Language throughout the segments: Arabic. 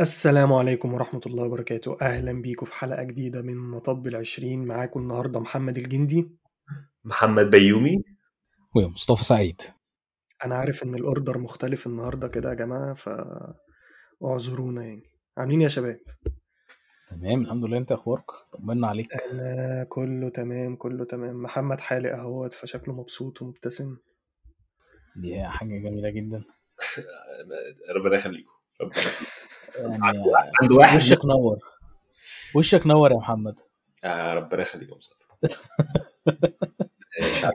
السلام عليكم ورحمة الله وبركاته. أهلا بيكم في حلقة جديدة من مطب العشرين. معاكم النهاردة محمد الجندي. محمد بيومي. ومصطفى سعيد. أنا عارف إن الأوردر مختلف النهاردة كده يا جماعة ف اعذرونا يعني. عاملين إيه يا شباب؟ تمام الحمد لله. أنت أخبارك؟ طمنا عليك. أنا كله تمام كله تمام. محمد حالق أهوت فشكله مبسوط ومبتسم. دي حاجة جميلة جدا. ربنا يخليكم. يعني عند واحد وشك نور. وشك نور يا محمد. آه ربنا يخليك يا مصطفى.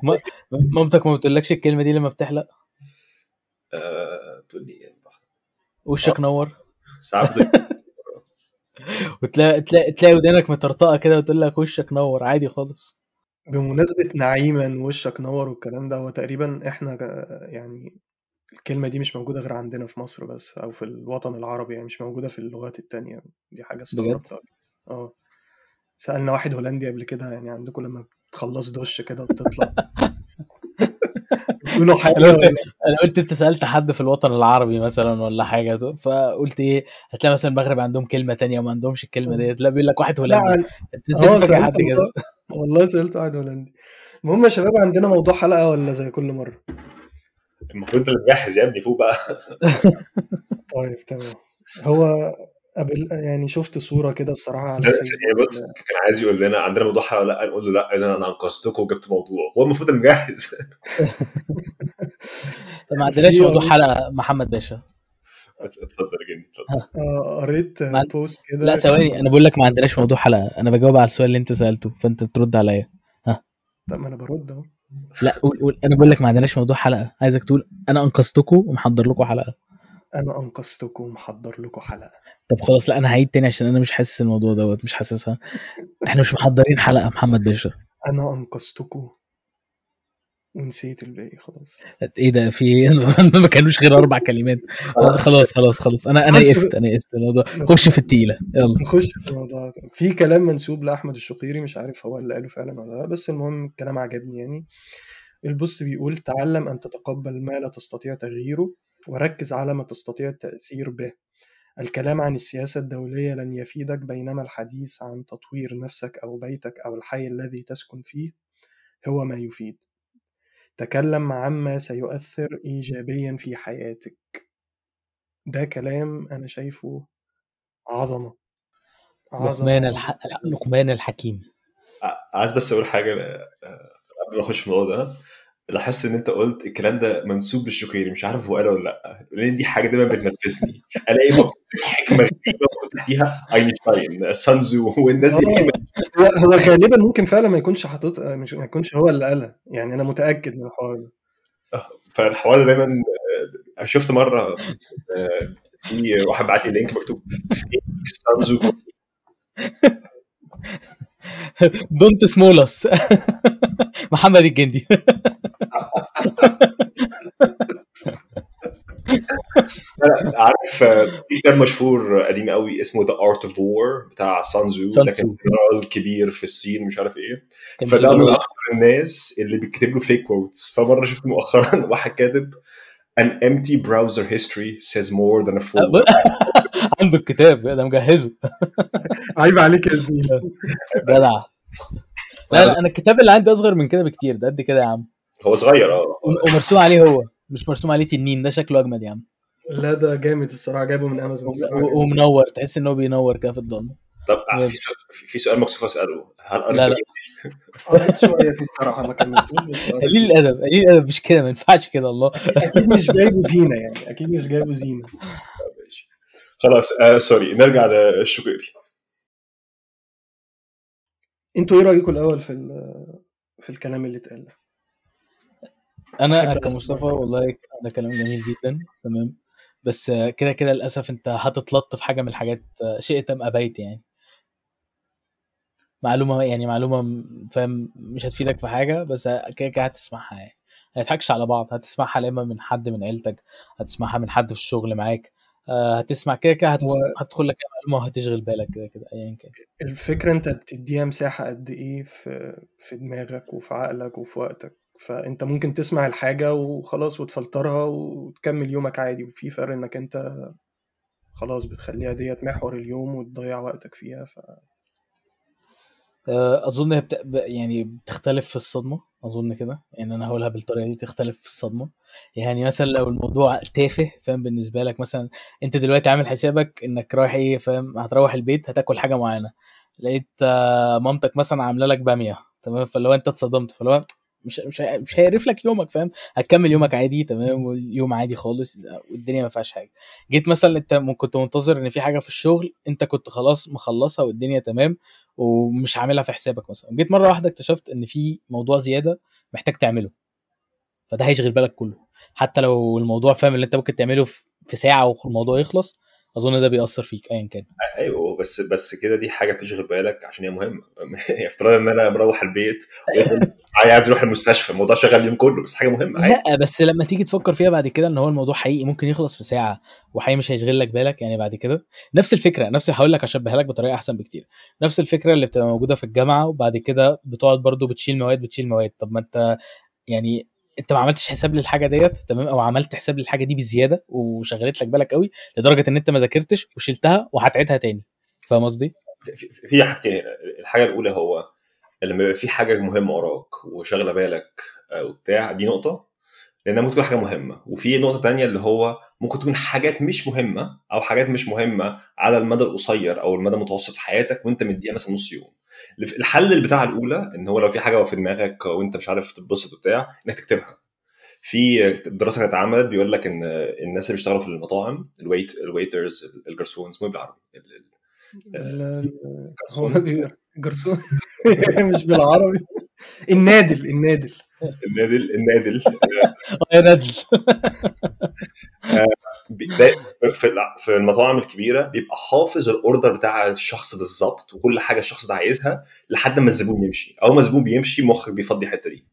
مامتك ما بتقولكش الكلمة دي لما بتحلق؟ آه، بتقول لي إيه؟ وشك نور. ساعات بتقول وتلاقي تلاقي تلاقي ودانك مطرطقه كده وتقول لك وشك نور. عادي خالص. بمناسبة نعيما وشك نور والكلام ده هو تقريبا إحنا جا- يعني الكلمة دي مش موجودة غير عندنا في مصر بس أو في الوطن العربي يعني مش موجودة في اللغات التانية دي حاجة استغربتها. آه. سألنا واحد هولندي قبل كده يعني عندكم لما بتخلص دش كده وبتطلع بتقولوا أنا قلت أنت سألت حد في الوطن العربي مثلا ولا حاجة فقلت إيه هتلاقي مثلا المغرب عندهم كلمة تانية وما عندهمش الكلمة ديت لا بيقول لك واحد هولندي. أنت فاكر حد كده؟ والله سألت واحد هولندي. المهم يا شباب عندنا موضوع حلقة ولا زي كل مرة؟ المفروض انت اللي مجهز يا ابني فوق بقى. طيب تمام. هو قبل يعني شفت صورة كده الصراحة على يعني بص كان عايز يقول لنا عندنا موضوع حلقة ولا لأ نقول له لأ لنا أنا أنقذتكم وجبت موضوع. هو المفروض اللي مجهز. طب ما عندناش موضوع حلقة محمد باشا. اتفضل يا جندي اتفضل. آه، قريت. بوست كده. لا كان ثواني أنا بقول لك ما عندناش موضوع حلقة. أنا بجاوب على السؤال اللي أنت سألته فأنت ترد عليا. ها؟ طب ما أنا برد أهو. لا قول قول. أنا بقول لك ما عندناش موضوع حلقة. عايزك تقول أنا أنقذتكم ومحضر لكم حلقة. أنا أنقذتكم ومحضر لكم حلقة. طب خلاص لا أنا هعيد تاني عشان أنا مش حاسس الموضوع دوت مش حاسسها. إحنا مش محضرين حلقة محمد باشا. أنا أنقذتكم. ونسيت الباقي خلاص. إيه ده؟ في إيه؟ ما كانوش غير أربع كلمات. خلاص. خلاص خلاص أنا أنا يئست أنا يئست الموضوع. خش في التقيلة. يلا. نخش في الموضوع. في كلام منسوب لأحمد الشقيري مش عارف هو اللي قاله فعلا ولا لأ بس المهم الكلام عجبني يعني. البوست بيقول تعلم أن تتقبل ما لا تستطيع تغييره وركز على ما تستطيع التأثير به. الكلام عن السياسة الدولية لن يفيدك بينما الحديث عن تطوير نفسك أو بيتك أو الحي الذي تسكن فيه هو ما يفيد. تكلم عما سيؤثر إيجابيا في حياتك. ده كلام أنا شايفه عظمة عظمة لقمان الح... لقمان الحكيم. عايز بس أقول حاجة آه، قبل ما أخش في الموضوع ده لاحظت إن أنت قلت الكلام ده منسوب للشقيري مش عارف هو قاله ولا لأ. لأن دي حاجة دايما بتنرفزني. ألاقي مكتوب حكمه غريبه تحتيها اينشتاين سانزو والناس دي آه. هو هو غالبا ممكن فعلا ما يكونش حاطط مش ما يكونش هو اللي قالها يعني أنا متأكد من الحوار ده. فالحوار ده دايما آه، شفت مرة آه، في واحد بعت لي لينك مكتوب سانزو دونت سمولس محمد الجندي. عارف في كتاب مشهور قديم قوي اسمه The Art of War بتاع Sun Tzu ده كان كبير في الصين مش عارف إيه. فده من أكتر الناس اللي بيكتب له فيك quotes فمرة شفت مؤخرا واحد كاتب an empty browser history says more than a full عنده الكتاب ده مجهزه. عيب عليك يا زميلي. جدع. لا لا أنا الكتاب اللي عندي أصغر من كده بكتير ده قد كده يا عم. هو صغير آه. ومرسوم عليه هو. مش مرسوم عليه تنين ده شكله أجمد يا عم. لا ده جامد الصراحة جايبه من أمازون. ومنور تحس إن هو بينور كده في الضلمة. طب جامد. في سؤال في سؤال مكسوف أسأله. هل قريت لا لا. قريت شوية فيه الصراحة ما كملتوش قليل الأدب قليل الأدب مش كده ما ينفعش كده الله أكيد مش جايبه زينة يعني أكيد مش جايبه زينة. ماشي. خلاص آه سوري نرجع للشقيري أنتوا إيه رأيكم الأول في ال- في الكلام اللي اتقال ده؟ أنا كمصطفى. والله ده كلام جميل جدا تمام. بس كده كده للأسف أنت هتتلطف حاجة من الحاجات شئت ام أبيت يعني. معلومة يعني معلومة فاهم مش هتفيدك في حاجة بس كده كده هتسمعها يعني. ما نضحكش على بعض هتسمعها يا إما من حد من عيلتك هتسمعها من حد في الشغل معاك آه، هتسمع كده كده هت- هو هتدخل لك معلومة وهتشغل بالك كده كده ايا كان. الفكرة أنت بتديها مساحة قد إيه في في دماغك وفي عقلك وفي وقتك؟ فأنت ممكن تسمع الحاجة وخلاص وتفلترها وتكمل يومك عادي وفي فرق إنك أنت خلاص بتخليها ديت محور اليوم وتضيع وقتك فيها ف آه، أظن هي بت... يعني بتختلف في الصدمة أظن كده يعني أنا هقولها بالطريقة دي تختلف في الصدمة. يعني مثلا لو الموضوع تافه فاهم بالنسبة لك مثلا أنت دلوقتي عامل حسابك إنك رايح إيه فاهم هتروح البيت هتاكل حاجة معينة. لقيت آه، مامتك مثلا عاملة لك بامية تمام فلو أنت اتصدمت فلو مش مش مش هيقرف لك يومك فاهم؟ هتكمل يومك عادي تمام؟ واليوم عادي خالص والدنيا ما فيهاش حاجة. جيت مثلا انت كنت منتظر ان في حاجة في الشغل انت كنت خلاص مخلصها والدنيا تمام ومش عاملها في حسابك مثلا. جيت مرة واحدة اكتشفت ان في موضوع زيادة محتاج تعمله. فده هيشغل بالك كله. حتى لو الموضوع فاهم؟ اللي انت ممكن تعمله في ساعة والموضوع يخلص أظن ده بيأثر فيك ايا كان. أيوه بس بس كده دي حاجة تشغل بالك عشان هي مهمة. افتراض إن أنا مروح البيت عايز أروح المستشفى الموضوع شغال اليوم كله بس حاجة مهمة. لا بس لما تيجي تفكر فيها بعد كده إن هو الموضوع حقيقي ممكن يخلص في ساعة وحقيقي مش هيشغل لك بالك يعني بعد كده نفس الفكرة نفس هقول لك اشبهها لك بطريقة أحسن بكتير. نفس الفكرة اللي بتبقى موجودة في الجامعة وبعد كده بتقعد برضو بتشيل مواد بتشيل مواد. طب ما أنت يعني انت ما عملتش حساب للحاجة ديت تمام؟ أو عملت حساب للحاجة دي بزيادة وشغلت لك بالك قوي لدرجة ان انت ما ذاكرتش وشلتها وهتعيدها تاني. فاهم قصدي؟ في- حاجتين. الحاجة الأولى هو لما يبقى في حاجة مهمة وراك وشاغلة بالك آه، وبتاع دي نقطة. لأنها ممكن تكون حاجة مهمة. وفي نقطة تانية اللي هو ممكن تكون حاجات مش مهمة أو حاجات مش مهمة على المدى القصير أو المدى المتوسط في حياتك وأنت مديها مثلا نص يوم. الحل بتاع الأولى إن هو لو في حاجة في دماغك وأنت مش عارف تتبسط وبتاع إنك تكتبها. في دراسة كانت اتعملت بيقول لك إن الناس اللي بيشتغلوا في المطاعم ال wait ال waiters الجرسون اسمه إيه بالعربي؟ ال- ال- ال- ال- هو الجرسون. جرسون؟ مش بالعربي. النادل النادل. النادل النادل. آه بي- ده في في المطاعم الكبيرة بيبقى حافظ ال order بتاع الشخص بالظبط وكل حاجة الشخص ده عايزها لحد ما الزبون يمشي. أول ما الزبون بيمشي مخك بيفضي الحتة دي.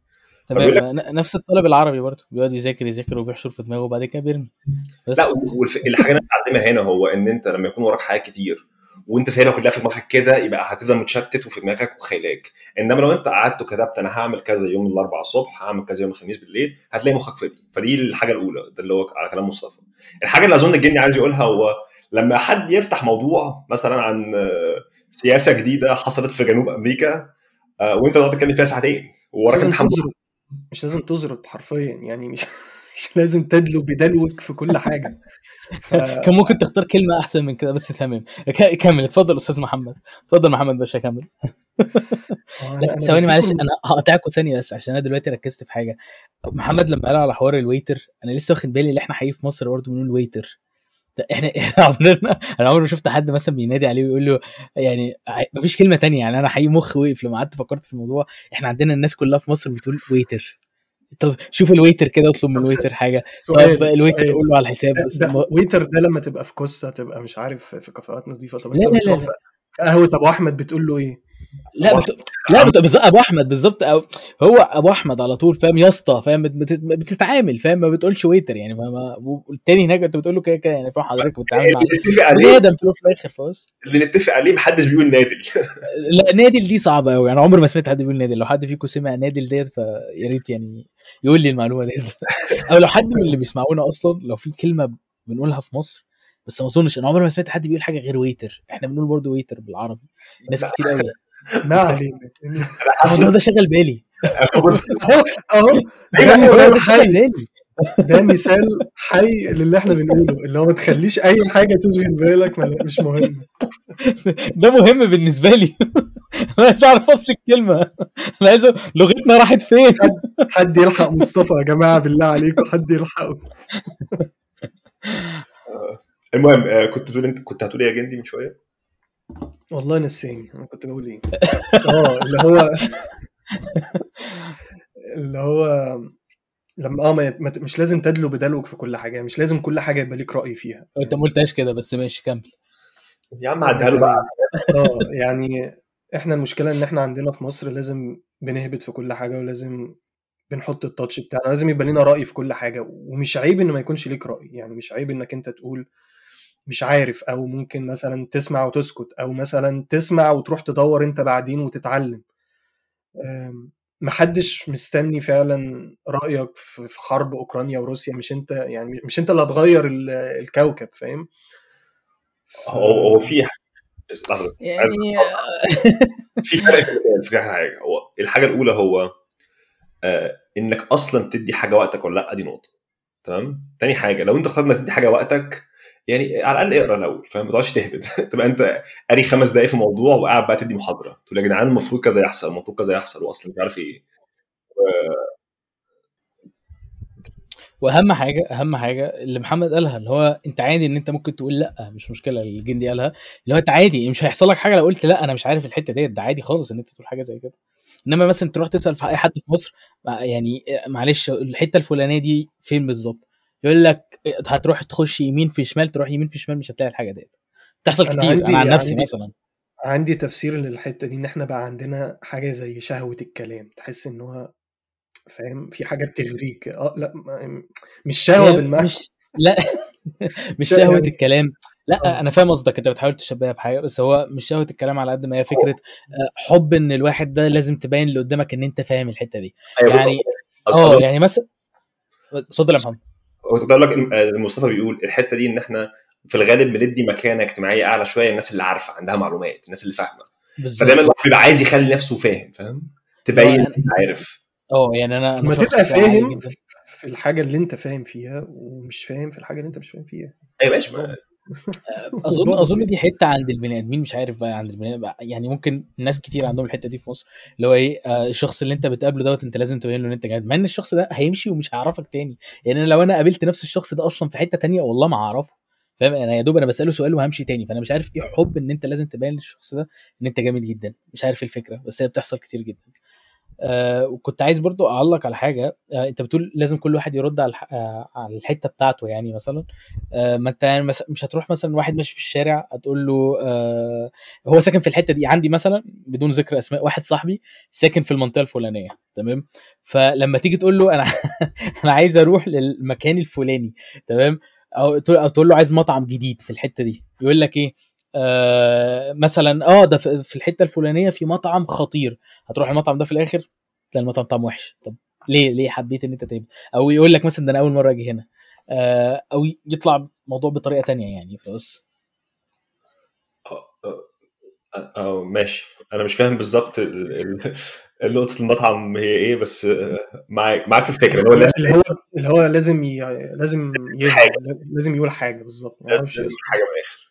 تمام. نفس الطالب العربي برضه. بيقعد يذاكر يذاكر وبيحشر في دماغه وبعد كده بيرمي. بس. لا والحاجة اللي أنا هنا هو إن أنت لما يكون وراك حاجات كتير وانت سايبها كلها في دماغك كده يبقى هتفضل متشتت وفي دماغك وخيلاك انما لو انت قعدت وكتبت أنا هعمل كذا يوم الاربعاء الصبح هعمل كذا يوم الخميس بالليل هتلاقي مخك فاضي. فدي الحاجة الأولى ده اللي هو على كلام مصطفى. الحاجة اللي أظن الجني عايز يقولها هو لما حد يفتح موضوع مثلا عن سياسة جديدة حصلت في جنوب أمريكا آه، وانت تقعد تتكلم فيها ساعتين ووراك امتحان مش لازم تزرط حرفيا يعني مش لازم تدلو بدلوك في كل حاجة. ف... كان ممكن تختار كلمة أحسن من كده بس تمام. كمل اتفضل أستاذ محمد. اتفضل محمد باشا كمل. آه، ثواني معلش أنا هقطعكم ثانية بس عشان أنا دلوقتي ركزت في حاجة. محمد لما قال على حوار الويتر أنا لسه واخد بالي إن إحنا حقيقي في مصر برضه بنقول ويتر. إحنا إحنا عمرنا أنا عمري ما شفت حد مثلا بينادي عليه ويقول له يعني مفيش كلمة تانية. يعني أنا حقيقي مخي وقف لما قعدت فكرت في الموضوع. إحنا عندنا الناس كلها في مصر بتقول waiter. طب شوف ال waiter كده اطلب من ال waiter حاجة. طب ال waiter قول له على الحساب. بس ده لما تبقى في كوستا تبقى مش عارف في كافيهات نظيفة. طب لا لا لا قهوة أبو أحمد بتقول له إيه؟ لا بت... لا بت... أبو أحمد بالظبط. أو... هو أبو أحمد على طول فاهم؟ يا اسطى فاهم؟ بت... بت... بتتعامل فاهم؟ ما بتقولش waiter يعني. ما... والتاني هناك أنت بتقول له كده كده يعني فاهم؟ حضرتك بتتعامل مع اللي نتفق بني عليه آدم في الآخر فبس اللي نتفق عليه محدش بيقول نادل. لا نادل دي صعبة قوي أنا عمري ما سمعت حد بيقول نادل. لو حد فيكم سمع نادل ديت فيا ريت يعني يقول لي المعلومة ديت أو لو حد من اللي بيسمعونا أصلا لو في كلمة بنقولها في مصر بس ما أظنش أنا عمري ما سمعت حد بيقول حاجة غير ويتر إحنا بنقول برضه ويتر بالعربي. ناس كتير قوي ما علينا. الموضوع ده شغل بالي. أهو ده مثال حي. ده مثال حي للي إحنا بنقوله. اللي هو ما تخليش أي حاجة تشغل بالك مش مهم. ده مهم بالنسبة لي. أنا عايز أعرف أصل الكلمة. أنا عايز لغتنا راحت فين؟ حد يلحق مصطفى يا جماعة بالله عليكم حد يلحقه. المهم آه، كنت بتقول انت كنت هتقول إيه يا جندي من شوية؟ والله نسيني أنا كنت بقول إيه؟ آه اللي هو اللي هو لما آه ما- مش لازم تدلو بدلوك في كل حاجة مش لازم كل حاجة يبقى ليك رأي فيها. أنت ما قلتهاش كده بس ماشي كمل. يا عم عدها له بقى. آه يعني إحنا المشكلة إن إحنا عندنا في مصر لازم بنهبط في كل حاجة ولازم بنحط التاتش بتاعنا لازم يبقى لنا رأي في كل حاجة ومش عيب إن ما يكونش ليك رأي يعني مش عيب إنك أنت تقول مش عارف أو ممكن مثلا تسمع وتسكت أو مثلا تسمع وتروح تدور أنت بعدين وتتعلم. محدش مستني فعلا رأيك في حرب أوكرانيا وروسيا مش أنت يعني مش أنت اللي هتغير ال- الكوكب فاهم؟ هو هو في لحظة يعني في فرق في حاجة هو الحاجة الأولى هو آه إنك أصلا تدي حاجة وقتك ولا لأ؟ دي نقطة. تمام؟ تاني حاجة لو أنت إنك تدي حاجة وقتك يعني على الأقل اقرأ الأول فاهم؟ ما تقعدش تهبد. تبقى أنت قاري خمس دقائق في موضوع وقاعد بقى تدي محاضرة. تقول يا جدعان المفروض كذا يحصل المفروض كذا يحصل واصلا مش عارف إيه. وأهم حاجة أهم حاجة اللي محمد قالها اللي هو أنت عادي إن أنت ممكن تقول لأ مش مشكلة الجندي قالها. اللي هو أنت عادي مش هيحصل لك حاجة لو قلت لأ أنا مش عارف الحتة ديت ده عادي خالص إن أنت تقول حاجة زي كده. انما مثلا تروح تسأل في أي حد في مصر يعني معلش الحتة الفلانية دي فين بالظبط؟ يقول لك هتروح تخش يمين في شمال تروح يمين في شمال مش هتلاقي الحاجة ديت. بتحصل كتير. عندي- أنا عن نفسي عندي- مثلا. عندي تفسير للحتة دي إن إحنا بقى عندنا حاجة زي شهوة الكلام. تحس إن هو فاهم؟ في حاجة بتغريك. آه لا مش شهوة بالمعنى. مش لا. مش شهوة الكلام. لا آه. أنا فاهم قصدك أنت بتحاول تشبهها بحاجة بس هو مش شهوه الكلام على قد ما هي فكرة آه، حب إن الواحد ده لازم تبين اللي قدامك إن أنت فاهم الحتة دي. أيوة، يعني آه يعني مثلا اتفضل يا محمد. كنت أقول لك آه، مصطفى بيقول الحتة دي إن إحنا في الغالب بندي مكانة اجتماعية أعلى شوية للناس اللي عارفة عندها معلومات الناس اللي فاهمة. بالظبط. فدايما الواحد بيبقى عايز يخلي نفسه فاهم فاهم؟ تبين انك عارف. آه يعني أنا ما تبقى فاهم في الحاجة اللي أنت فاهم فيها ومش فاهم في الحاجة اللي أنت مش فاهم فيها. أيوه ماشي ما- اظن موضوع أظن بسيط. دي حتة عند البني آدمين مش عارف بقى عند البني يعني ممكن ناس كتير عندهم الحتة دي في مصر اللي هو إيه آه الشخص اللي أنت بتقابله دوت أنت لازم تبين له إن أنت جامد مع إن الشخص ده هيمشي ومش هيعرفك تاني يعني لو أنا قابلت نفس الشخص ده أصلا في حتة تانية والله ما هعرفه فاهم أنا يا دوب أنا بسأله سؤال وهمشي تاني فأنا مش عارف إيه حب إن أنت لازم تبين للشخص ده إن أنت جامد جدا مش عارف إيه الفكرة بس هي بتحصل كتير جدا آه وكنت عايز برضو أعلق على حاجة. آه أنت بتقول لازم كل واحد يرد على آه على الحتة بتاعته يعني مثلا. ما أنت يعني مش هتروح مثلا واحد ماشي في الشارع هتقول له هو ساكن في الحتة دي. عندي مثلا بدون ذكر أسماء واحد صاحبي ساكن في المنطقة الفلانية تمام؟ فلما تيجي تقول له أنا أنا عايز أروح للمكان الفلاني تمام؟ أو تقول له عايز مطعم جديد في الحتة دي. يقول لك إيه؟ آه مثلا آه ده في في الحتة الفلانية في مطعم خطير. هتروح المطعم ده في الآخر تلاقي المطعم طعم وحش. طب ليه ليه حبيت إن أنت تهبط؟ أو يقول لك مثلا ده أنا أول مرة أجي هنا. آه أو يطلع الموضوع بطريقة تانية يعني فبس آه آه آه، ماشي. أنا مش فاهم بالظبط ال- ال- نقطة المطعم هي إيه بس آه، معاك معاك في الفكرة. ان هو الناس اللي هو اللي هو لازم ي... لازم يهبط حاجة. لازم يقول حاجة بالظبط. لازم. حاجة من الآخر.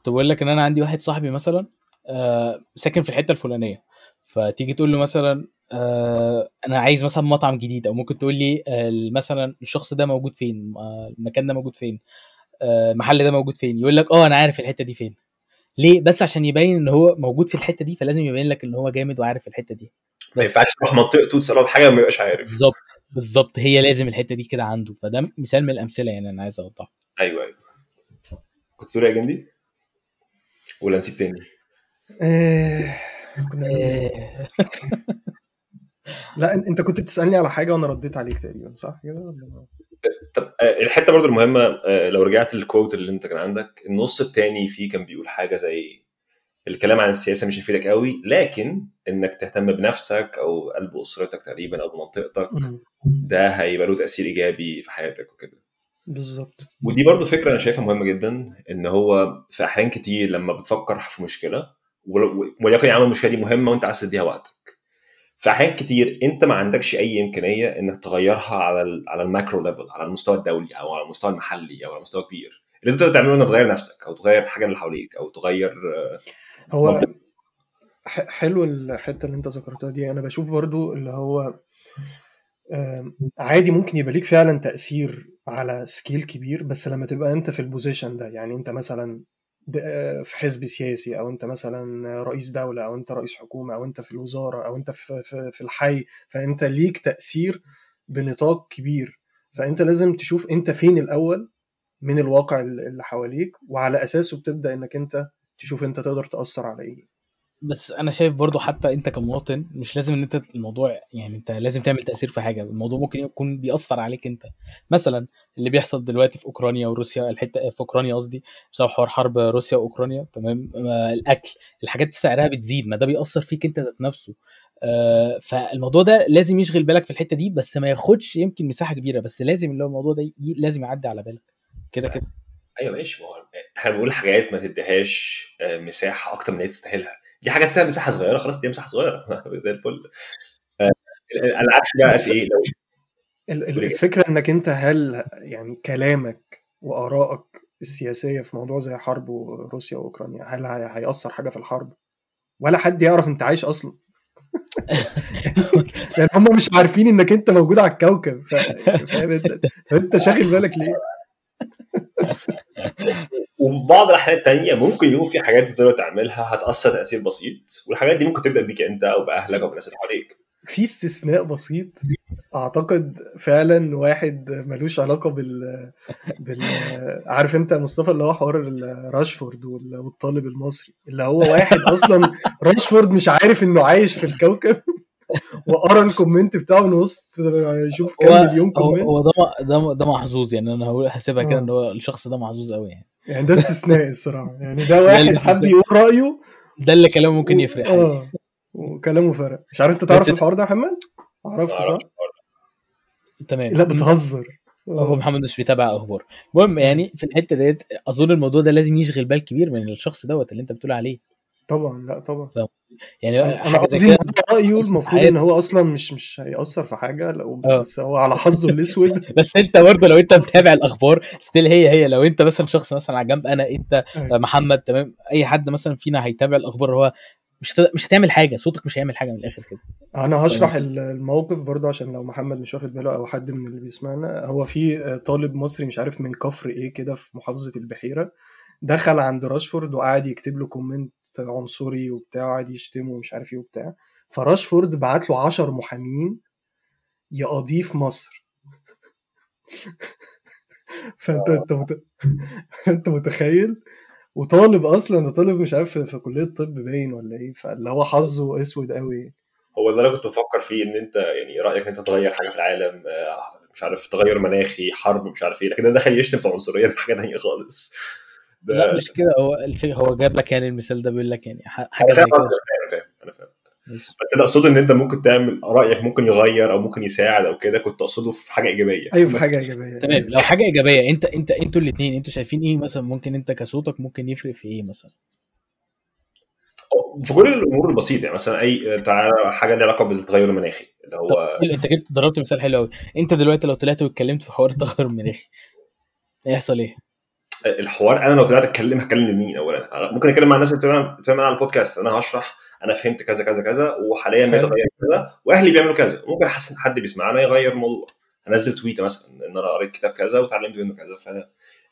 كنت بقول لك إن أنا عندي واحد صاحبي مثلا آه ساكن في الحتة الفلانية. فتيجي تقول له مثلا آه أنا عايز مثلا مطعم جديد أو ممكن تقول لي آه مثلا الشخص ده موجود فين؟ آه المكان ده موجود فين؟ آه المحل ده موجود فين؟ يقول لك آه أنا عارف الحتة دي فين. ليه؟ بس عشان يبين إن هو موجود في الحتة دي فلازم يبين لك إن هو جامد وعارف الحتة دي. ما ينفعش تروح منطقته تساله في حاجة ما يبقاش عارف. بالظبط بالظبط هي لازم الحتة دي كده عنده. فده مثال من الأمثلة يعني أنا عايز أوضحه. أيوه أيوه. كنت تقول إيه يا جندي؟ ولا نسيت تاني؟ آه... لا أنت كنت بتسألني على حاجة وأنا رديت عليك تقريبا صح؟ كده طب آه، الحتة برضو المهمة آه، لو رجعت للكوت اللي أنت كان عندك النص التاني فيه كان بيقول حاجة زي الكلام عن السياسة مش هيفيدك قوي لكن إنك تهتم بنفسك أو قلب أسرتك تقريبا أو بمنطقتك. ده هيبقى له تأثير إيجابي في حياتك وكده. بالظبط. ودي برضو فكرة أنا شايفها مهمة جدا إن هو في أحيان كتير لما بتفكر في مشكلة ول- وليكن يا عم المشكلة دي مهمة وأنت عايز تديها وقتك. في أحيان كتير أنت ما عندكش أي إمكانية إنك تغيرها على على ال macro level على المستوى الدولي أو على المستوى المحلي أو على مستوى كبير. اللي أنت تقدر تعمله إنك تغير نفسك أو تغير حاجة اللي حواليك أو تغير هو منطق. ح- حلو الحتة اللي أنت ذكرتها دي. أنا بشوف برضو اللي هو عادي ممكن يبقى ليك فعلا تأثير على scale كبير بس لما تبقى أنت في ال position ده يعني أنت مثلا آه، في حزب سياسي أو أنت مثلا رئيس دولة أو أنت رئيس حكومة أو أنت في الوزارة أو أنت في في, في الحي فأنت ليك تأثير بنطاق كبير. فأنت لازم تشوف أنت فين الأول من الواقع اللي حواليك وعلى أساسه بتبدأ إنك أنت تشوف أنت تقدر تأثر على إيه. بس أنا شايف برضو حتى أنت كمواطن مش لازم إن أنت الموضوع يعني أنت لازم تعمل تأثير في حاجة الموضوع ممكن يكون بيأثر عليك أنت. مثلا اللي بيحصل دلوقتي في أوكرانيا وروسيا الحتة في أوكرانيا قصدي بسبب حوار حرب روسيا وأوكرانيا تمام؟ الأكل الحاجات سعرها بتزيد ما ده بيأثر فيك أنت ذات نفسه. آه، فالموضوع ده لازم يشغل بالك في الحتة دي بس ما ياخدش يمكن مساحة كبيرة بس لازم اللي هو الموضوع ده لازم يعدي على بالك. كده كده. أيوه ماشي ما هو إحنا بنقول حاجات ما تديهاش آه، مساحة أكتر من هي تستاهلها. دي حاجة تستاهل مساحة صغيرة خلاص دي مساحة صغيرة. زي الفل. آه، العكس بقى في إيه لو. الفكرة إنك أنت هل يعني كلامك وآرائك السياسية في موضوع زي حرب روسيا وأوكرانيا هل هي- هيأثر حاجة في الحرب؟ ولا حد يعرف أنت عايش أصلا. يعني هم مش عارفين إنك أنت موجود على الكوكب ف- أنت شاغل بالك ليه؟ وفي بعض الأحيان التانية ممكن يكون في حاجات تقدر تعملها هتأثر تأثير بسيط والحاجات دي ممكن تبدأ بيك أنت أو بأهلك أو بالناس اللي حواليك. في استثناء بسيط أعتقد فعلا واحد ملوش علاقة بال بال عارف أنت يا مصطفى اللي هو حوار راشفورد وال- والطالب المصري اللي هو واحد أصلا راشفورد مش عارف إنه عايش في الكوكب وقرأ ال comment بتاعه من وسط يشوف هو كام مليون هو, comment. هو ده ده ده محظوظ يعني أنا هسيبها كده آه. إن هو الشخص ده محظوظ قوي يعني. يعني ده استثناء الصراحة. يعني ده واحد. حب يقول رأيه. ده اللي كلامه ممكن يفرق. آه. وكلامه فرق. مش عارف انت تعرف الحوار ده يا محمد؟ عرفته. صح؟ تمام. لا بتهزر. هو محمد مش بيتابع أخبار. المهم يعني في الحتة ديت أظن الموضوع ده لازم يشغل بال كبير من الشخص دوت اللي انت بتقول عليه. طبعا لا طبعا. يعني أنا قصدي رأيه المفروض. إن هو أصلا مش مش هيأثر في حاجة لو آه. بس هو على حظه الأسود بس أنت برضه لو أنت متابع الأخبار ستيل هي هي لو أنت مثلا شخص مثلا على جنب أنا أنت أيوة. محمد تمام أي حد مثلا فينا هيتابع الأخبار هو مش مش هتعمل حاجة صوتك مش هيعمل حاجة من الآخر كده أنا هشرح ال- الموقف برضه عشان لو محمد مش واخد باله أو حد من اللي بيسمعنا هو في طالب مصري مش عارف من كفر إيه كده في محافظة البحيرة دخل عند راشفورد وقعد يكتب له كومنت عنصري وبتاع وقعد يشتمه ومش عارف إيه وبتاع. فراشفورد بعت له 10 محامين يقضيه في مصر. فانت انت مت... انت متخيل؟ وطالب أصلا ده طالب مش عارف في في كلية طب باين ولا إيه فاللي هو حظه اسود قوي. هو اللي أنا كنت بفكر فيه ان انت يعني رأيك إن انت تغير حاجة في العالم آه، مش عارف تغير مناخي حرب مش عارف إيه لكن ده دخل يشتم في عنصرية دي حاجة ثانية خالص. لا مش كده. هو هو جاب لك يعني المثال ده بيقول لك يعني ح- حاجة أنا زي فاهم كده أنا فاهم أنا فاهم. بس. أنا أقصد إن أنت ممكن تعمل رأيك ممكن يغير أو ممكن يساعد أو كده كنت أقصده في حاجة إيجابية. أيوه في حاجة إيجابية. تمام. لو حاجة إيجابية أنت أنت أنتوا الاثنين أنتوا شايفين إيه مثلا؟ ممكن أنت كصوتك ممكن يفرق في إيه مثلا؟ في كل الأمور البسيطة يعني مثلا أي تعالى حاجة ليها علاقة بالتغير المناخي اللي هو أنت جبت ضربت مثال حلو قوي أنت دلوقتي لو طلعت واتكلمت في حوار التغير المناخي هيحصل إيه؟ الحوار أنا لو طلعت اتكلم هتكلم لمين اولا؟ ممكن أتكلم مع الناس اللي بتتابع على البودكاست. أنا هشرح أنا فهمت كذا كذا كذا وحاليا. بيتغير كذا وأهلي بيعملوا كذا. ممكن احس ان حد بيسمعنا يغير الموضوع انزل تويته مثلا إن أنا قريت كتاب كذا وتعلمت منه كذا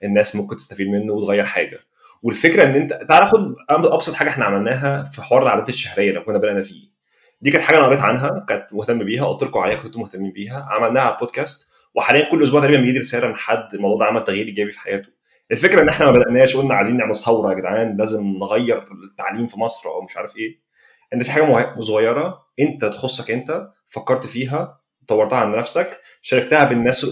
فالناس ممكن تستفيد منه وتغير حاجة. والفكرة إن أنت تعالى خد أبسط حاجة إحنا عملناها في حوار العادات الشهرية اللي كنا بدأنا فيه. دي كانت حاجة أنا قريت عنها كانت مهتم بيها قلت لكم عليها كنتوا مهتمين بيها. عملناها على البودكاست وحاليا كل أسبوع تقريبا بيجي رساله من حد الموضوع ده عمل تغيير إيجابي في حياته. الفكرة إن إحنا ما بدأناش قلنا عايزين نعمل ثورة يا جدعان لازم نغير التعليم في مصر أو مش عارف إيه. إن في حاجة صغيرة أنت تخصك أنت فكرت فيها طورتها عن نفسك شاركتها بالناس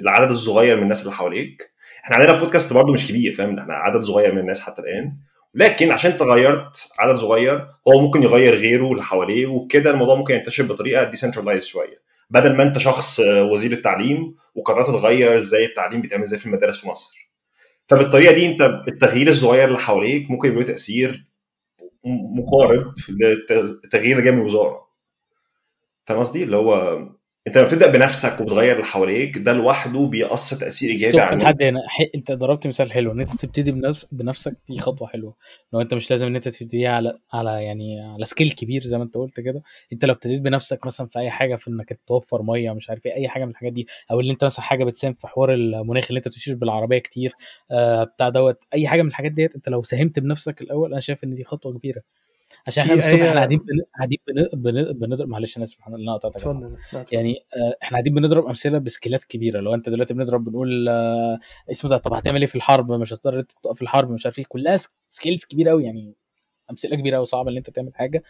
العدد الصغير من الناس اللي حواليك. إحنا عندنا بودكاست برضه مش كبير فاهم؟ إحنا عدد صغير من الناس حتى الآن. لكن عشان أنت غيرت عدد صغير هو ممكن يغير غيره اللي حواليه وبكده الموضوع ممكن ينتشر بطريقة ديسنترلايز شوية. بدل ما أنت شخص آه، وزير التعليم وقررت تغير إزاي التعليم بيتعمل إزاي في المدارس في مصر. فبالطريقة دي انت التغيير الصغير اللي حواليك ممكن يبقى تأثير مقارب للتغيير اللي جاي من الوزاره فاهم قصدي؟ اللي هو انت لما بتبدأ بنفسك وبتغير اللي حواليك ده لوحده بيأثر تأثير إيجابي على لحد هنا؟ انت ضربت مثال حلو ان انت تبتدي بنفس بنفسك دي خطوة حلوة. لو انت مش لازم ان انت تبتديها على على يعني على scale كبير زي ما انت قلت كده. انت لو ابتديت بنفسك مثلا في أي حاجة في إنك توفر مية مش عارف إيه أي حاجة من الحاجات دي أو اللي انت مثلا حاجة بتساهم في حوار المناخ اللي انت بتمشيش بالعربية كتير آه بتاع دوت أي حاجة من الحاجات ديت انت لو ساهمت بنفسك الأول أنا شايف إن دي خطوة كبيرة. عشان إحنا الصبح إحنا قاعدين بن- قاعدين بن- بن- بنضرب معلش أنا اسف أنا قطعتك. يعني آه، إحنا قاعدين بنضرب أمثلة بسكيلات كبيرة. لو أنت دلوقتي بنضرب بنقول آه، اسمه ده طب هتعمل إيه في الحرب؟ مش هتقدر تقف في الحرب مش عارف إيه. كلها سكيلز كبيرة قوي يعني. أمثلة كبيرة قوي صعب إن أنت تعمل حاجة.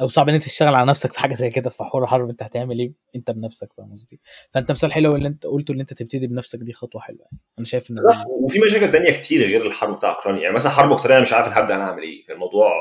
أو صعب إن أنت تشتغل على نفسك في حاجة زي كده في حوار الحرب. أنت هتعمل إيه؟ أنت بنفسك فاهم قصدي؟ فأنت مثال حلو اللي أنت قلته ان أنت تبتدي بنفسك دي خطوة حلوة. يعني أنا شايف إن وفي مشاكل تانية كتير غير الحرب بتاع أوكرانيا. يعني مثلا حرب أوكرانيا مش عارف هبدا أنا أعمل إيه. في الموضوع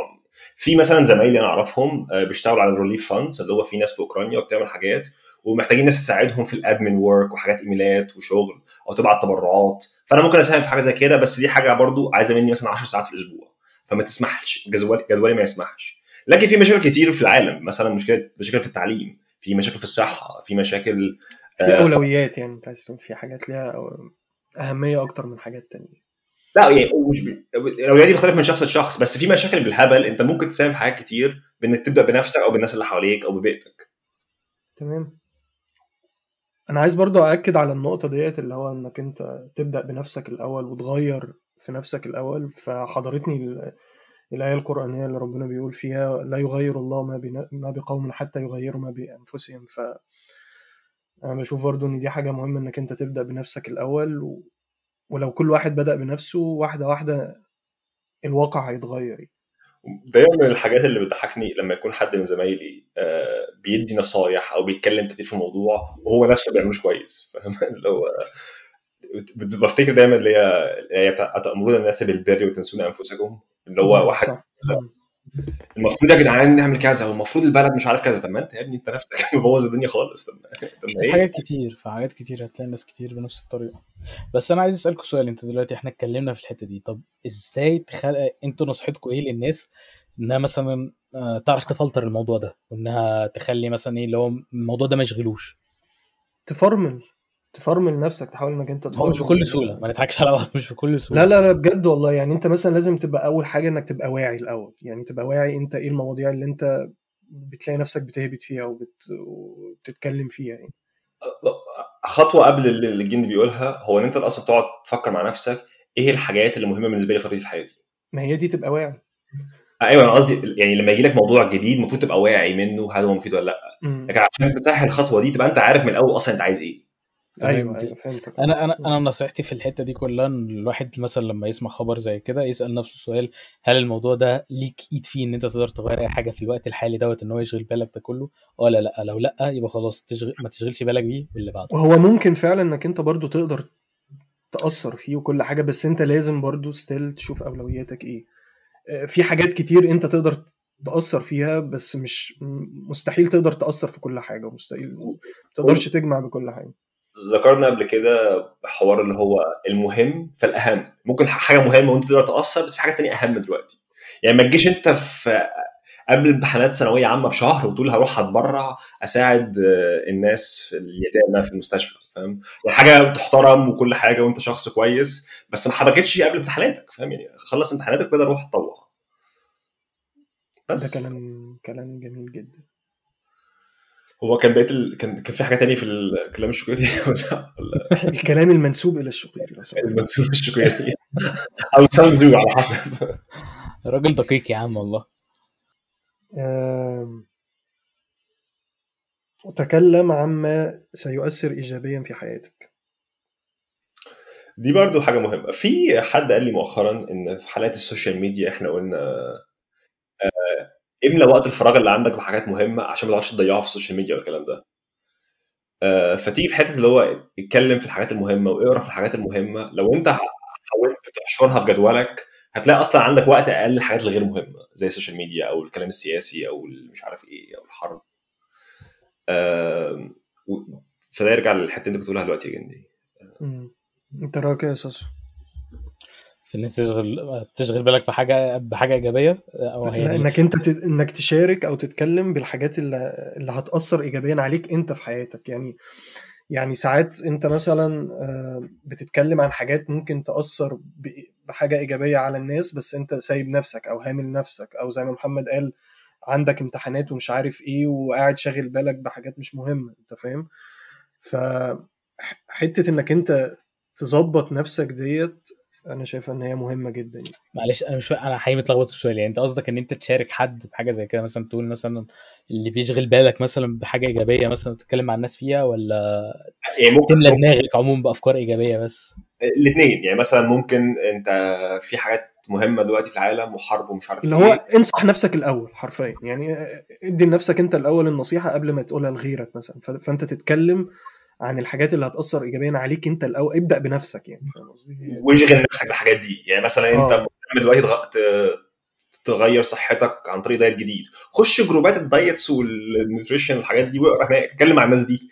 في مثلا زمايلي أنا أعرفهم آه، بيشتغلوا على ال relief funds اللي هو في ناس في أوكرانيا وبتعمل حاجات ومحتاجين ناس تساعدهم في ال admin work وحاجات إيميلات وشغل أو تبعت تبرعات. فأنا ممكن أساهم في حاجة زي كده بس دي حاجة برضو عايزة مني مثلا 10 ساعات في الأسبوع. فما تسمحش جدولي جدولي ما يسمحش. لكن في مشاكل كتير في العالم مثلا مشكله مشاكل في التعليم في مشاكل في الصحة في مشاكل في آه، أولويات يعني أنت عايز تقول في حاجات ليها أهمية أكتر من حاجات تانية. لا يعني مش ب... الاولويات دي بتختلف من شخص لشخص بس في مشاكل بالهبل انت ممكن تساهم في حاجات كتير بانك تبدأ بنفسك أو بالناس اللي حواليك أو ببيئتك تمام. أنا عايز برضو أأكد على النقطة ديت اللي هو إنك أنت تبدأ بنفسك الأول وتغير في نفسك الأول. فحضرتني ال- الآية القرآنية اللي ربنا بيقول فيها لا يغير الله ما, ما بقوم حتى يغيروا ما بأنفسهم. ف أنا بشوف برضو إن دي حاجة مهمة إنك أنت تبدأ بنفسك الأول و... ولو كل واحد بدأ بنفسه واحدة واحدة الواقع هيتغير يعني. دايما من الحاجات اللي بتضحكني لما يكون حد من زمايلي آه، بيدي نصايح أو بيتكلم كتير في الموضوع وهو نفسه ما بيعملوش كويس فاهم؟ اللي هو بفتكر دايما اللي هي الايه بتاع اتامرون الناس بالبر وتنسون أنفسكم؟ اللي هو واحد صح. المفروض يا جدعان نعمل كذا والمفروض البلد مش عارف كذا. طب ما انت يا ابني انت نفسك مبوظ الدنيا خالص. طب في إيه؟ حاجات كتير في حاجات كتير هتلاقي ناس كتير بنفس الطريقة. بس أنا عايز اسالكوا سؤال انت دلوقتي إحنا اتكلمنا في الحتة دي. طب إزاي تخلق أنتوا نصيحتكم إيه للناس إنها مثلا آه، تعرف تفلتر الموضوع ده؟ وإنها تخلي مثلا إيه اللي هو الموضوع ده ما يشغلوش؟ تفرمل. تفرمل نفسك تحاول إنك أنت هو مش بكل سهولة ما نضحكش على بعض مش بكل سهولة. لا لا لا بجد والله. يعني أنت مثلا لازم تبقى أول حاجة إنك تبقى واعي الأول. يعني تبقى واعي أنت إيه المواضيع اللي أنت بتلاقي نفسك بتهبط فيها وبت... وبتتكلم فيها يعني. خطوة قبل اللي اللي الجندي بيقولها هو إن أنت أصلا تقعد تفكر مع نفسك إيه الحاجات اللي مهمة بالنسبة لي الفترة في حياتي؟ ما هي دي تبقى واعي. أيوه أنا قصدي يعني لما يجي لك موضوع جديد المفروض تبقى واعي منه هل هو مفيد ولا لأ. لكن عشان تسهل الخطوة دي تبقى أنت عارف من الأول أصلا أنت عايز إيه. أيوه أيوه فهمتك. أنا أنا أنا نصيحتي في الحتة دي كلها إن الواحد مثلا لما يسمع خبر زي كده يسأل نفسه السؤال هل الموضوع ده ليك إيد فيه إن أنت تقدر تغير أي حاجة في الوقت الحالي دوت إن هو يشغل بالك ده كله؟ ولا لا لو لأ يبقى خلاص تشغل ما تشغلش بالك بيه واللي بعده. وهو ممكن فعلا إنك أنت برضو تقدر تأثر فيه وكل حاجة بس أنت لازم برضو ستيل تشوف أولوياتك إيه. آه، في حاجات كتير أنت تقدر تأثر فيها بس مش مستحيل تقدر تأثر في كل حاجة ومستحيل ما تقدرش تجمع بكل حاجة. ذكرنا قبل كده حوار اللي هو المهم فالأهم. ممكن حاجة مهمة وانت تقدر تأثر بس في حاجة تانية أهم دلوقتي. يعني ما تجيش انت في قبل امتحانات ثانوية عامة بشهر وتقول هروح أتبرع أساعد الناس في اليتامى في المستشفى فاهم؟ حاجة تحترم وكل حاجة وانت شخص كويس بس ما حبكتش قبل امتحاناتك فاهم؟ يعني خلص امتحاناتك كده روح اتطوع ده بس. كلام كلام جميل جدا. هو كان بقيت ال... كان كان في حاجة تانية في الكلام الشكري ولا ولا؟ الكلام المنسوب إلى الشقيري. المنسوب الشقيري أو sound على حسب. راجل دقيق يا عم والله. تكلم عما سيؤثر ايجابيا في حياتك. دي برضو حاجة مهمة. في حد قال لي مؤخرا إن في حالات ال social media إحنا قلنا آه، إملى وقت الفراغ اللي عندك بحاجات مهمة عشان ما تقعدش تضيعها في ال social media والكلام ده. آه، فتيجي في حتة اللي هو اتكلم في الحاجات المهمة واقرأ في الحاجات المهمة. لو أنت حاولت تحشرها في جدولك هتلاقي أصلا عندك وقت أقل للحاجات الغير مهمة زي ال social media أو الكلام السياسي أو مش عارف إيه أو الحرب. فده يرجع للحتة اللي أنت كنت بتقولها دلوقتي يا جندي. أنت رأيك إيه يا في ان تشغل تشغل بالك بحاجه بحاجة إيجابية أو يعني إنك أنت ت... إنك تشارك أو تتكلم بالحاجات اللي, اللي هتأثر ايجابيا عليك أنت في حياتك. يعني يعني ساعات أنت مثلا آه، بتتكلم عن حاجات ممكن تأثر ب... بحاجة إيجابية على الناس بس أنت سايب نفسك أو هامل نفسك. أو زي ما محمد قال عندك امتحانات ومش عارف إيه وقاعد شاغل بالك بحاجات مش مهمة أنت فاهم؟ ف حتة إنك أنت تظبط نفسك ديت أنا شايفة إن هي مهمة جدا يعني. معلش أنا مش فا... أنا حقيقي متلخبط في السؤال يعني. أنت قصدك إن أنت تشارك حد بحاجة زي كده؟ مثلا تقول مثلا اللي بيشغل بالك مثلا بحاجة إيجابية مثلا تتكلم مع الناس فيها ولا يعني ممكن تملى دماغك عموما بأفكار إيجابية بس؟ الاثنين يعني. مثلا ممكن أنت في حاجات مهمة دلوقتي في العالم وحرب ومش عارف اللي هو انصح نفسك الأول حرفيا يعني. ادي لنفسك أنت الأول النصيحة قبل ما تقولها لغيرك مثلا. فأنت تتكلم عن الحاجات اللي هتأثر ايجابيا عليك أنت الأول ابدأ بنفسك يعني فاهم قصدي؟ واشغل نفسك بالحاجات دي. يعني مثلا أنت آه. مهتم دلوقتي تغير صحتك عن طريق diet جديد. خش جروبات ال diets وال nutrition الحاجات دي واقرأ هناك اتكلم مع الناس دي.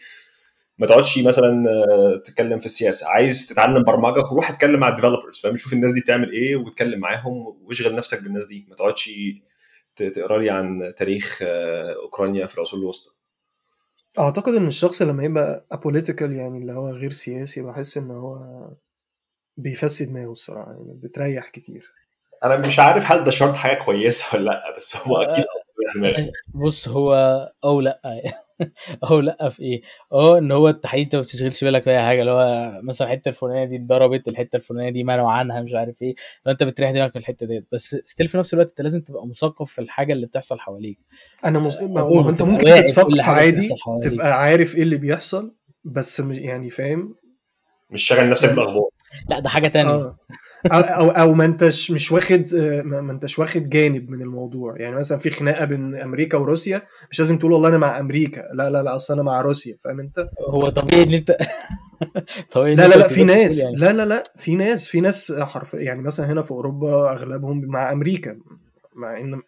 ما تقعدش مثلا آه، تتكلم في السياسة. عايز تتعلم برمجة روح اتكلم مع ال developers فاهم؟ شوف الناس دي بتعمل إيه واتكلم معاهم واشغل نفسك بالناس دي. ما تقعدش تقرا لي عن تاريخ آه، أوكرانيا في العصور الوسطى. أعتقد إن الشخص لما يبقى apolitical يعني اللي هو غير سياسي بحس إن هو بيفسد دماغه الصراحة يعني بتريح كتير أنا مش عارف هل ده شرط حاجة كويسة ولا لأ بس هو أكيد أفضل. بص هو أو لأ. أو لأ في إيه؟ أه إن هو التحديد أنت ما بتشغلش بالك في أي حاجة. اللي هو مثلا الحتة الفلانية دي اتضربت الحتة الفلانية دي منعوا عنها مش عارف إيه. لو أنت بتريح دماغك من الحتة ديت. بس ستيل في نفس الوقت أنت لازم تبقى مثقف في الحاجة اللي بتحصل حواليك. أنا مز... ما هو أنت ممكن تتثقف عادي. تبقى عارف إيه اللي بيحصل بس يعني فاهم؟ مش شاغل نفسك بالاخبار لا ده حاجة تانية. آه. أو أو, أو ما أنتش مش واخد آه، ما أنتش واخد جانب من الموضوع. يعني مثلا في خناقة بين أمريكا وروسيا مش لازم تقول والله أنا مع أمريكا. لا لا لا أصل أنا مع روسيا فاهم أنت؟ هو طبيعي إن أنت طبيعي لا أنت لا لا في ناس. يعني. لا لا لا في ناس في ناس حرف يعني مثلا هنا في أوروبا أغلبهم مع أمريكا مع إن أنت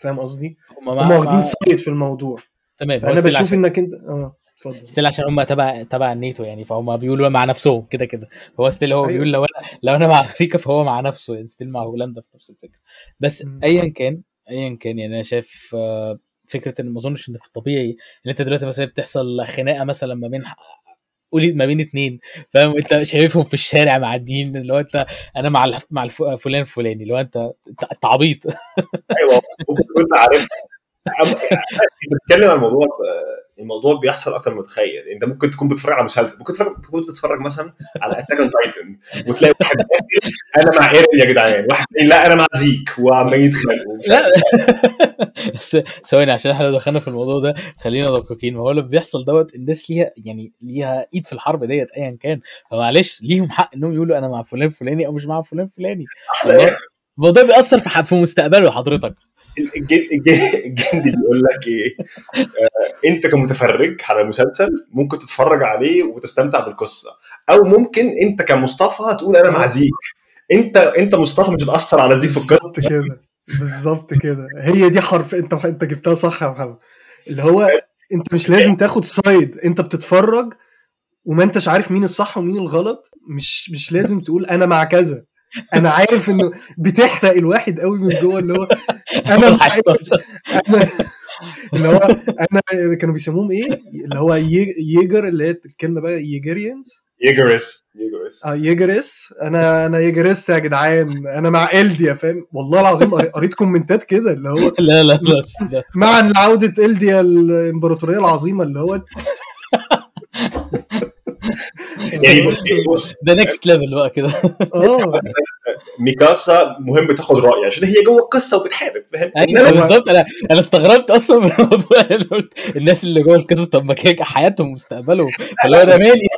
فاهم قصدي؟ هم واخدين سايد في الموضوع. تمام فأنا بشوف إنك أنت آه. اتفضل. still عشان هم تبع تبع الناتو يعني فهم بيقولوا مع نفسهم كده كده. هو still هو أيوة. بيقول لو أنا لو أنا مع أمريكا فهو مع نفسه يعني still مع هولندا في نفس الفكرة. بس. ايا كان ايا كان يعني أنا شايف آه، فكرة إن ما أظنش إن في الطبيعي إن أنت دلوقتي مثلا بتحصل خناقة مثلا ما بين قولي ما بين اتنين. فاهم؟ أنت شايفهم في الشارع معديين اللي هو انت أنا مع الف- مع الف- فلان الفلاني اللي هو أنت انت أنت عبيط أيوه ممكن كنت عارف بتتكلم عن الموضوع آه، الموضوع بيحصل أكتر ما تتخيل أنت ممكن تكون بتتفرج على مسلسل ممكن تتفرج ممكن تتفرج مثلا على Attack on Titan وتلاقي واحد أنا مع ايرن يا جدعان. واحد لا أنا مع زيك وعمال يتخانقوا. لا. بس ثواني عشان إحنا لو دخلنا في الموضوع ده خلينا دقيقين. ما هو اللي بيحصل دوت الناس ليها يعني ليها إيد في الحرب ديت ايا كان. فمعلش ليهم حق إنهم يقولوا أنا مع فلان فلاني أو مش مع فلان فلاني. الموضوع بيأثر في في مستقبله حضرتك. الجندي بيقول لك إيه؟ آه، أنت كمتفرج على مسلسل ممكن تتفرج عليه وتستمتع بالقصة. أو ممكن أنت كمصطفى تقول أنا مع زيك. انت أنت مصطفى مش هتأثر على زيك في القصة. بالظبط كده. بالظبط كده. هي دي حرف أنت أنت جبتها صح يا محمد. اللي هو أنت مش لازم تاخد سايد أنت بتتفرج وما أنتش عارف مين الصح ومين الغلط. مش مش لازم تقول أنا مع كذا. أنا عارف إنه بتحرق الواحد قوي من جوه اللي هو أنا أنا اللي هو أنا كانوا بيسموهم إيه؟ اللي هو ي- ييجر اللي هي الكلمة بقى ييجريانز؟ ييجرست ييجرست آه ييجرس. أنا أنا ييجرس يا جدعان. أنا مع إلديا فاهم؟ والله العظيم قري- قريت كومنتات كده اللي هو لا لا لا لا. مع عودة إلديا الامبراطوريه العظيمة اللي هو يعني بص ده next level بقى كده آه ميكاسا مهم تاخد راي عشان هي جوه القصة وبتحارب فاهم؟ أيوه بالظبط. أنا أنا استغربت أصلا من الموضوع اللي قلت الناس اللي جوه القصص طب ما كده حياتهم ومستقبلهم فاللي هو أنا مالي؟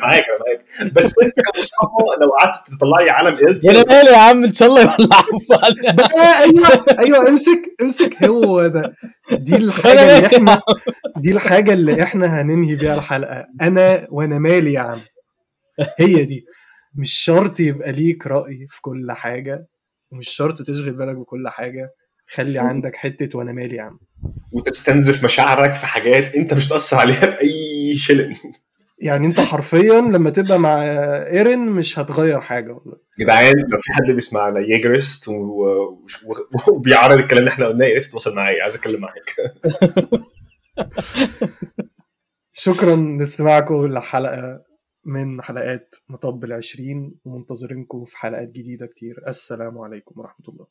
معاك أنا معاك. بس أنت كمصطفى لو قعدت تطلعي علم الديا وأنا مالي يا عم؟ إن شاء الله يولعوا أيوه أيوه امسك امسك هو ده. دي الحاجة اللي إحنا دي الحاجة اللي إحنا هننهي بيها الحلقة. أنا وأنا مالي يا عم. هي دي. مش شرط يبقى ليك رأي في كل حاجة ومش شرط تشغل بالك بكل حاجة. خلي عندك حتة وأنا مالي يا عم. وتستنزف مشاعرك في حاجات أنت مش تاثر عليها باي شلن يعني أنت حرفيا لما تبقى مع ايرن مش هتغير حاجة والله. جدعان لو في حد بيسمعنا و- وبيعرض الكلام اللي إحنا قلناه يا ريت تتواصل معايا عايز أتكلم معاك. شكرا لاستماعكم لحلقه من حلقات مطب العشرين ومنتظرينكم في حلقات جديدة كتير. السلام عليكم ورحمة الله.